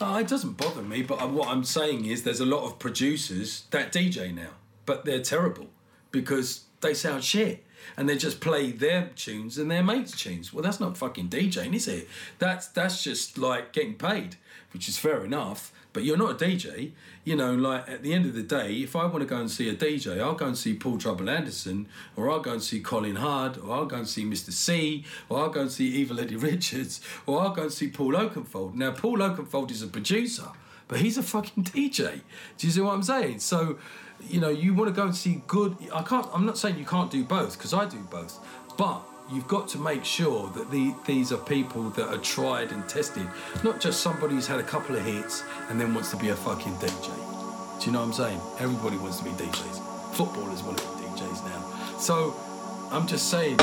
Oh, it doesn't bother me, but what I'm saying is there's a lot of producers that DJ now, but they're terrible because they sound shit and they just play their tunes and their mates' tunes. Well, that's not fucking DJing, is it? That's that's just like getting paid, which is fair enough. But you're not a DJ. You know, like at the end of the day, if I want to go and see a DJ, I'll go and see Paul Trouble Anderson, or I'll go and see Colin Hard, or I'll go and see Mr. C, or I'll go and see Evil Eddie Richards, or I'll go and see Paul Oakenfold. Now, Paul Oakenfold is a producer, but he's a fucking DJ. Do you see what I'm saying? So, you know, you want to go and see good. I can't. I'm not saying you can't do both because I do both, but you've got to make sure that the, these are people that are tried and tested, not just somebody who's had a couple of hits and then wants to be a fucking DJ. Do you know what I'm saying? Everybody wants to be DJs. Footballers want to be DJs now. So I'm just saying.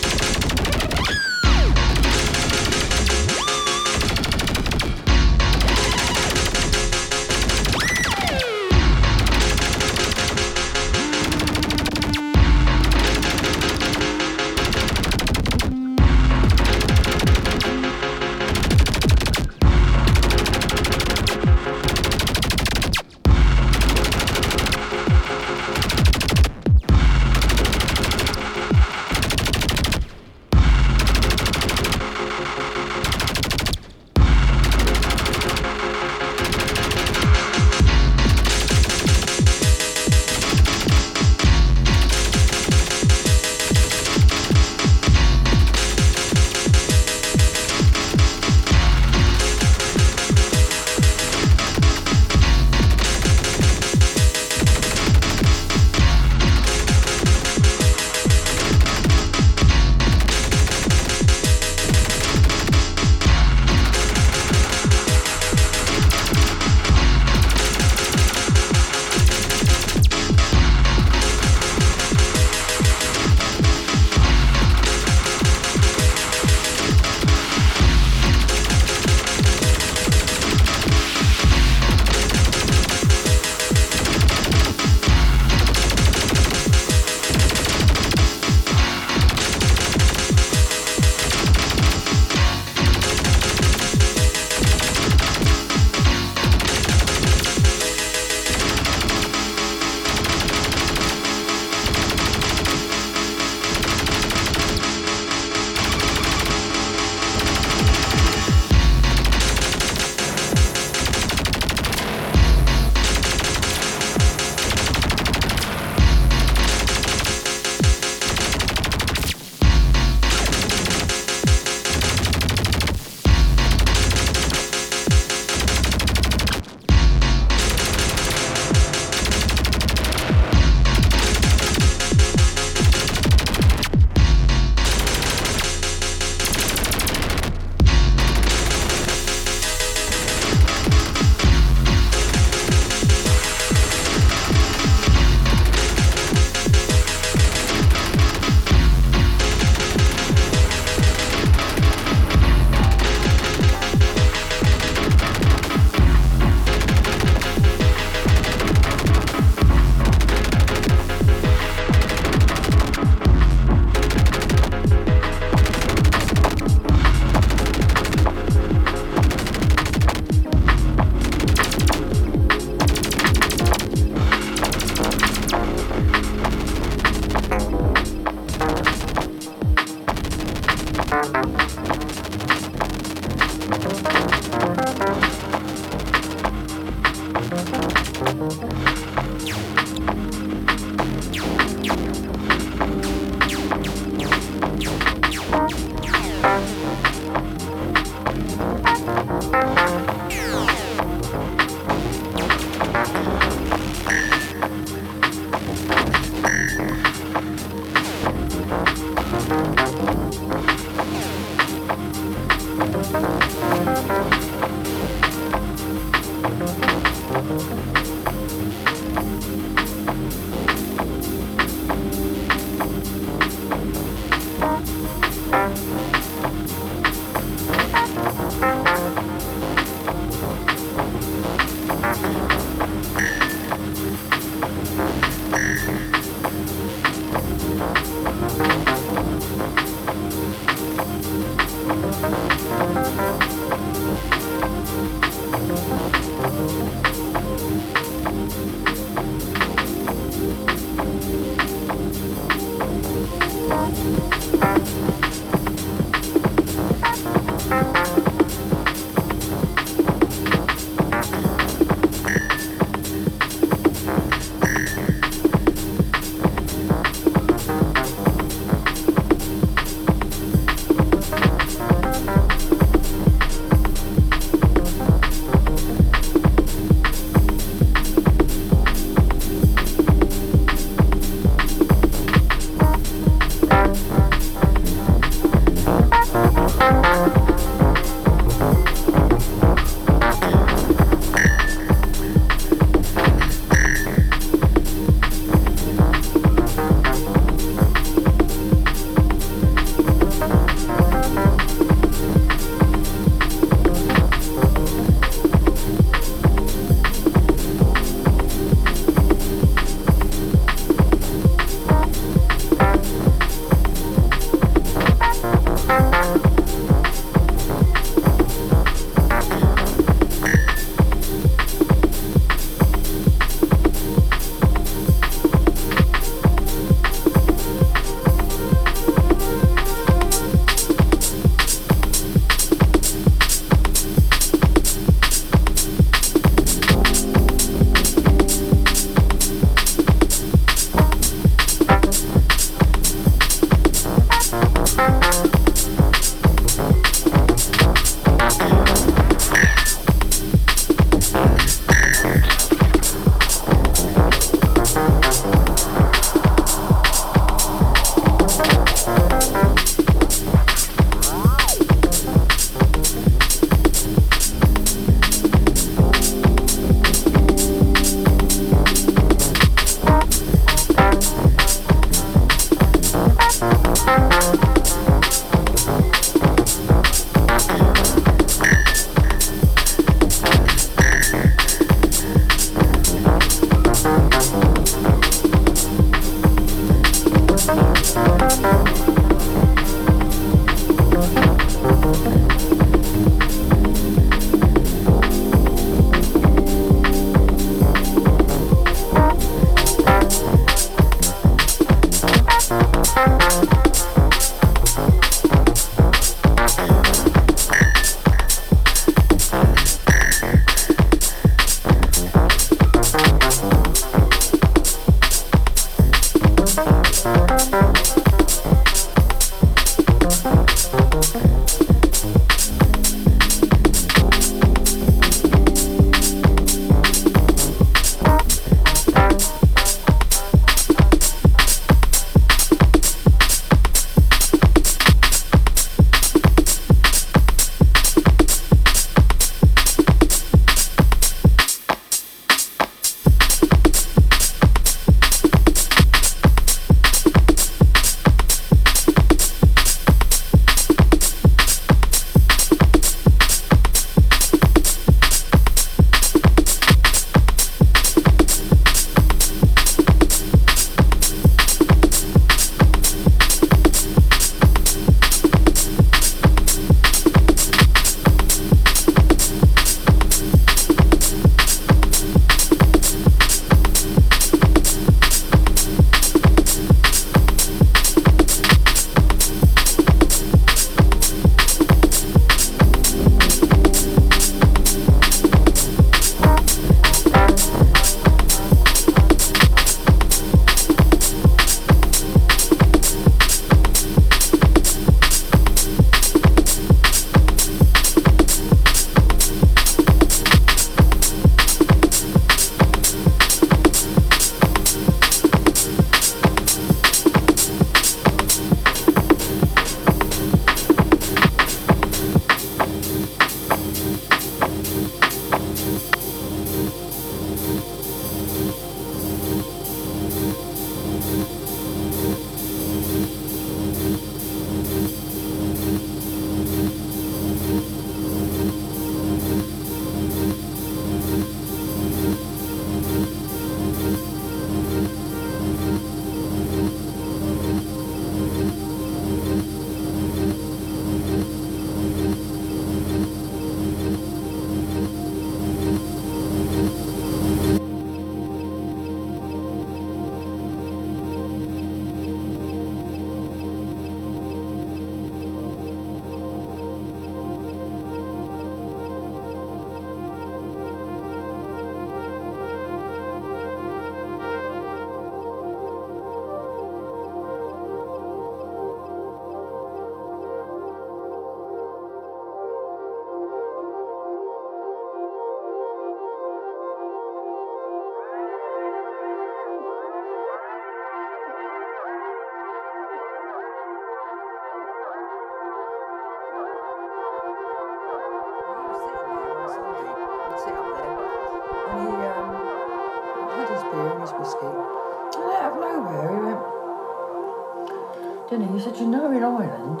He said, you know in Ireland?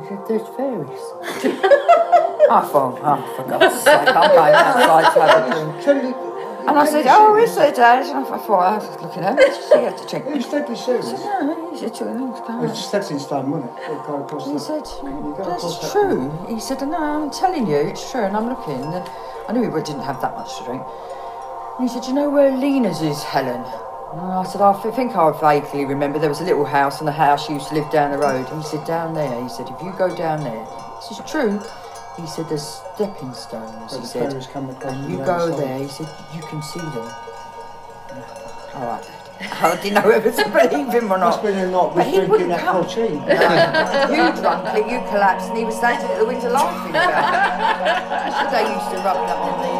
He said, there's fairies. I thought, oh, for God's sake, I'm going outside to have a drink. And oh, I said, oh, is there, Dad? And I thought, I was looking at him, she had to drink. Who's deadly serious? No, he said, two and It was set in stone, wasn't it? It go across He said, You that's that true. He said, no, I'm telling you, it's true. And I'm looking. And I knew he didn't have that much to drink. And he said, you know where Lena's is, Helen? I said, I think I vaguely remember there was a little house and the house used to live down the road. He said, down there. He said, if you go down there, this is true. He said, there's stepping stones. Where He said, come and you go outside. there. He said, you can see them. All right. I didn't know whether to believe him or Must not. a not But he drinking wouldn't come. poteen. you drunk it, you collapsed, and he was standing at the window laughing about it. So they used to rub that on the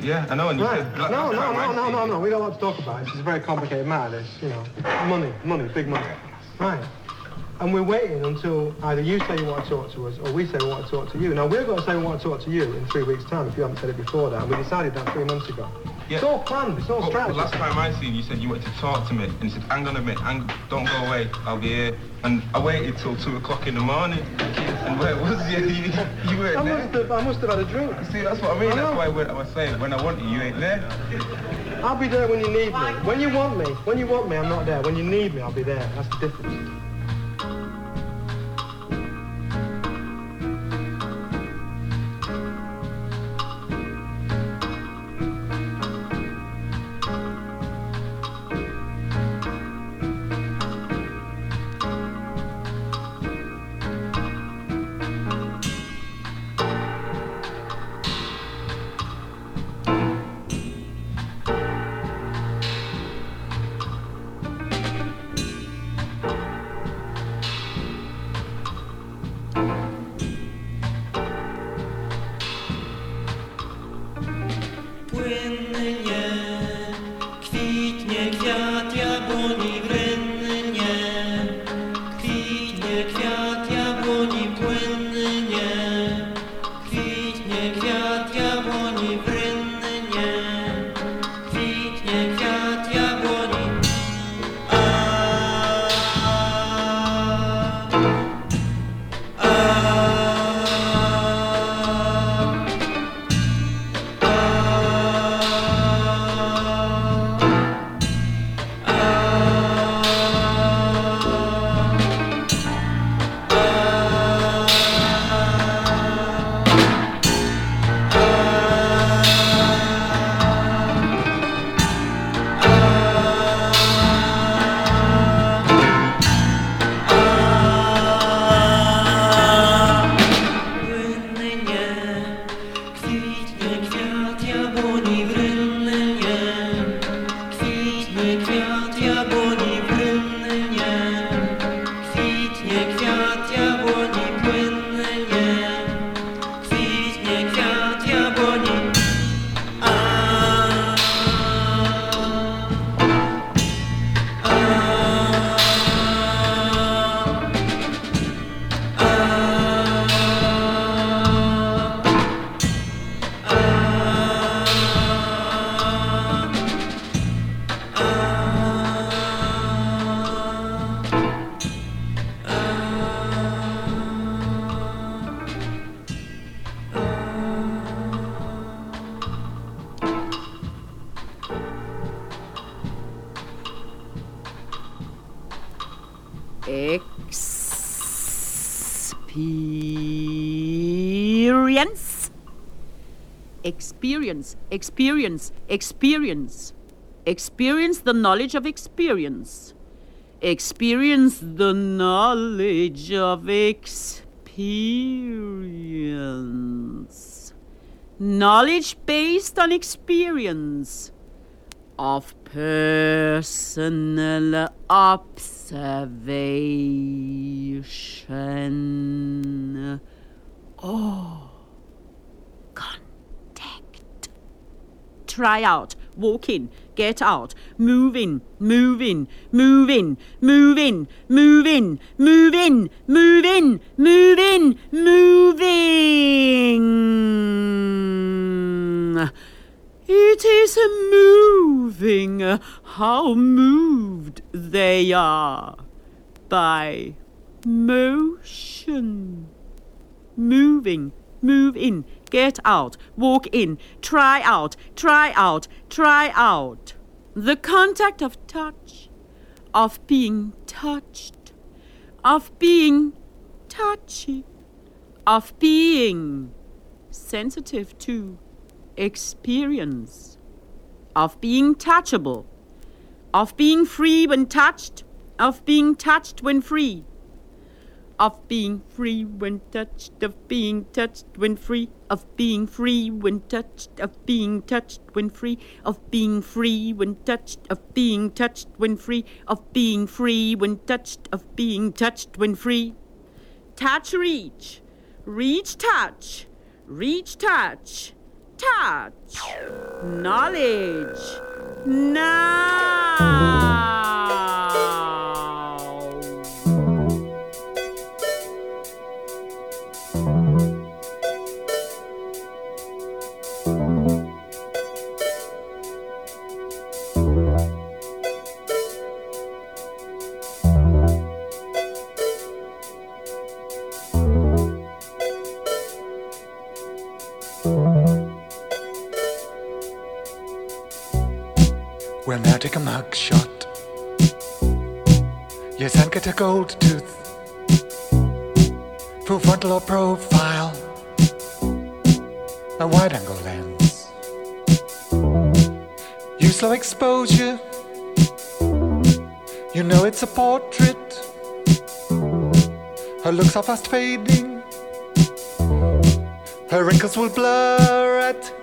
Yeah, I know. And you right. said, like, no, no, no, no, no, no. We don't want to talk about it. It's a very complicated matter. It's, you know, money, money, big money. Right. And we're waiting until either you say you want to talk to us or we say we want to talk to you. Now, we're going to say we want to talk to you in three weeks' time if you haven't said it before that. We decided that three months ago. Yeah. It's all planned. It's all Well, strategy. last time I seen you, you said you wanted to talk to me, and you said, "Hang on a minute, hang, don't go away, I'll be here." And I waited till two o'clock in the morning, and where was you? You, you weren't I there. must have, I must have had a drink. See, that's what I mean. I That's why when I was saying when I want you, you ain't there. I'll be there when you need me. When you want me, when you want me, I'm not there. When you need me, I'll be there. That's the difference. Experience, experience, experience. The knowledge of experience. Experience the knowledge of experience. Knowledge based on experience of personal observation. Oh, contact. Try out, walk in, get out, move in, move in, move in, move in, move in, move in, move in, move in, moving. It is moving. How moved they are by motion. Moving, move in, get out, walk in, try out, try out, try out. The contact of touch, of being touched, of being touchy, of being sensitive to experience, of being touchable, of being free when touched, of being touched when free, of being free when touched, of being touched when free, of being free when touched, of being touched when free, of being free when touched, of being touched when free, of being free when touched, of being touched when free. Touch, reach, reach, touch, reach, touch, touch, knowledge, now. We'll now take a mug shot. Yes, and get a gold tooth. Full frontal or profile. A wide angle lens. Use slow exposure. You know it's a portrait. Her looks are fast fading. Her wrinkles will blur at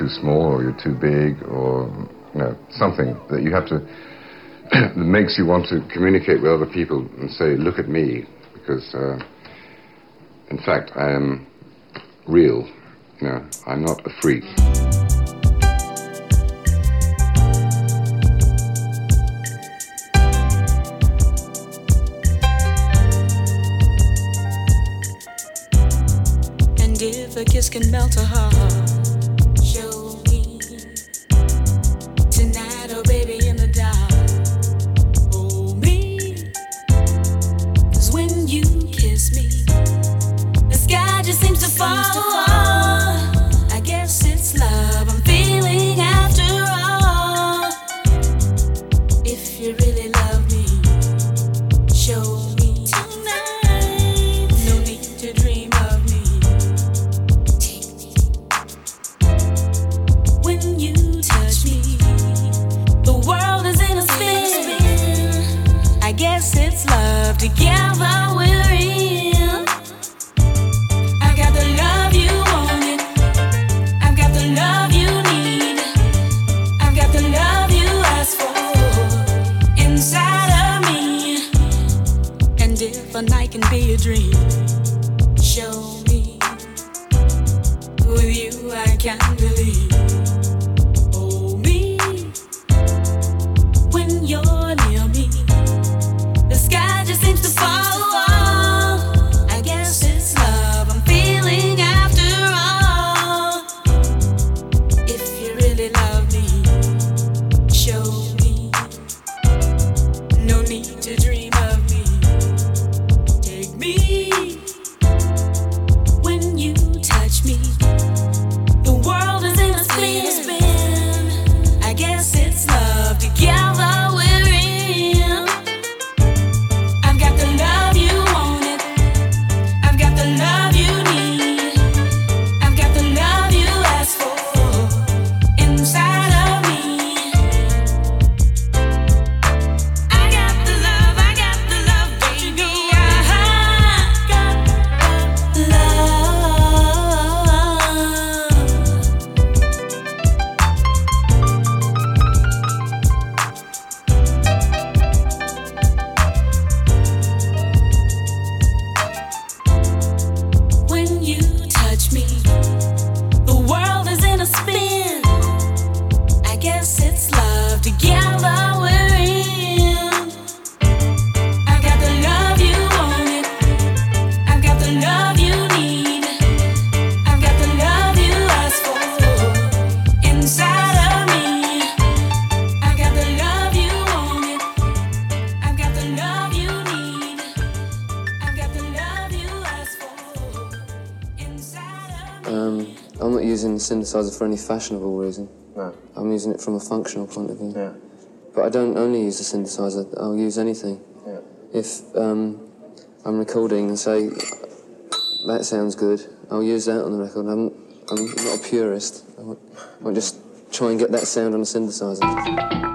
too small or you're too big or you know, something that you have to that makes you want to communicate with other people and say, "Look at me," because uh, in fact I am real. You know, I'm not a freak. synthesizer for any fashionable reason. No. I'm using it from a functional point of view. Yeah. But I don't only use a synthesizer, I'll use anything. Yeah. If um, I'm recording and say, that sounds good, I'll use that on the record. I'm, I'm not a purist. I won't, I won't just try and get that sound on a synthesizer.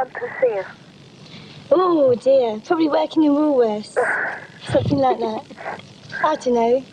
want to see? Oh dear, probably working in Woolworths. Something like that. I don't know.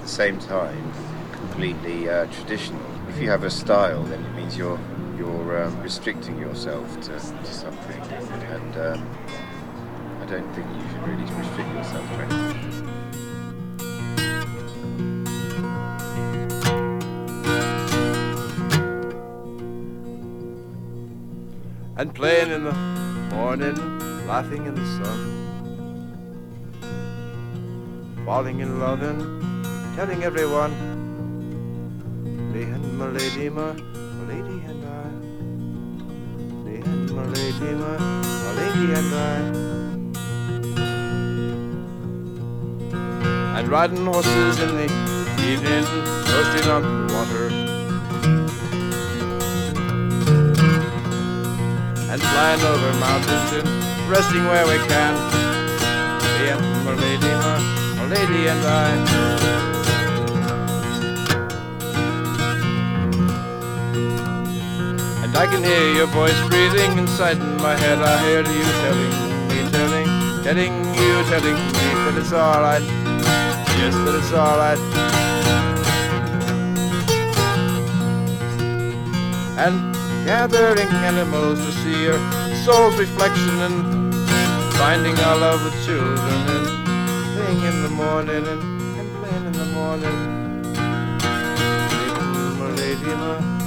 At the same time completely uh, traditional. If you have a style, then it means you're you're um, restricting yourself to, to something, and um, I don't think you should really restrict yourself to anything. and playing in the morning, laughing in the sun, falling in love and telling everyone, me and my lady, my, my lady and I, me and my lady, my, my lady and I. And riding horses in the evening, coasting on water. and flying over mountains and resting where we can. Me and my lady, my, my lady and I. And I can hear your voice breathing inside in my head. I hear you telling me, telling, telling you, telling me that it's alright. Yes, that it's alright. And gathering animals to see your soul's reflection and finding our love with children and playing in the morning and, and playing in the morning. Lady, my lady, my,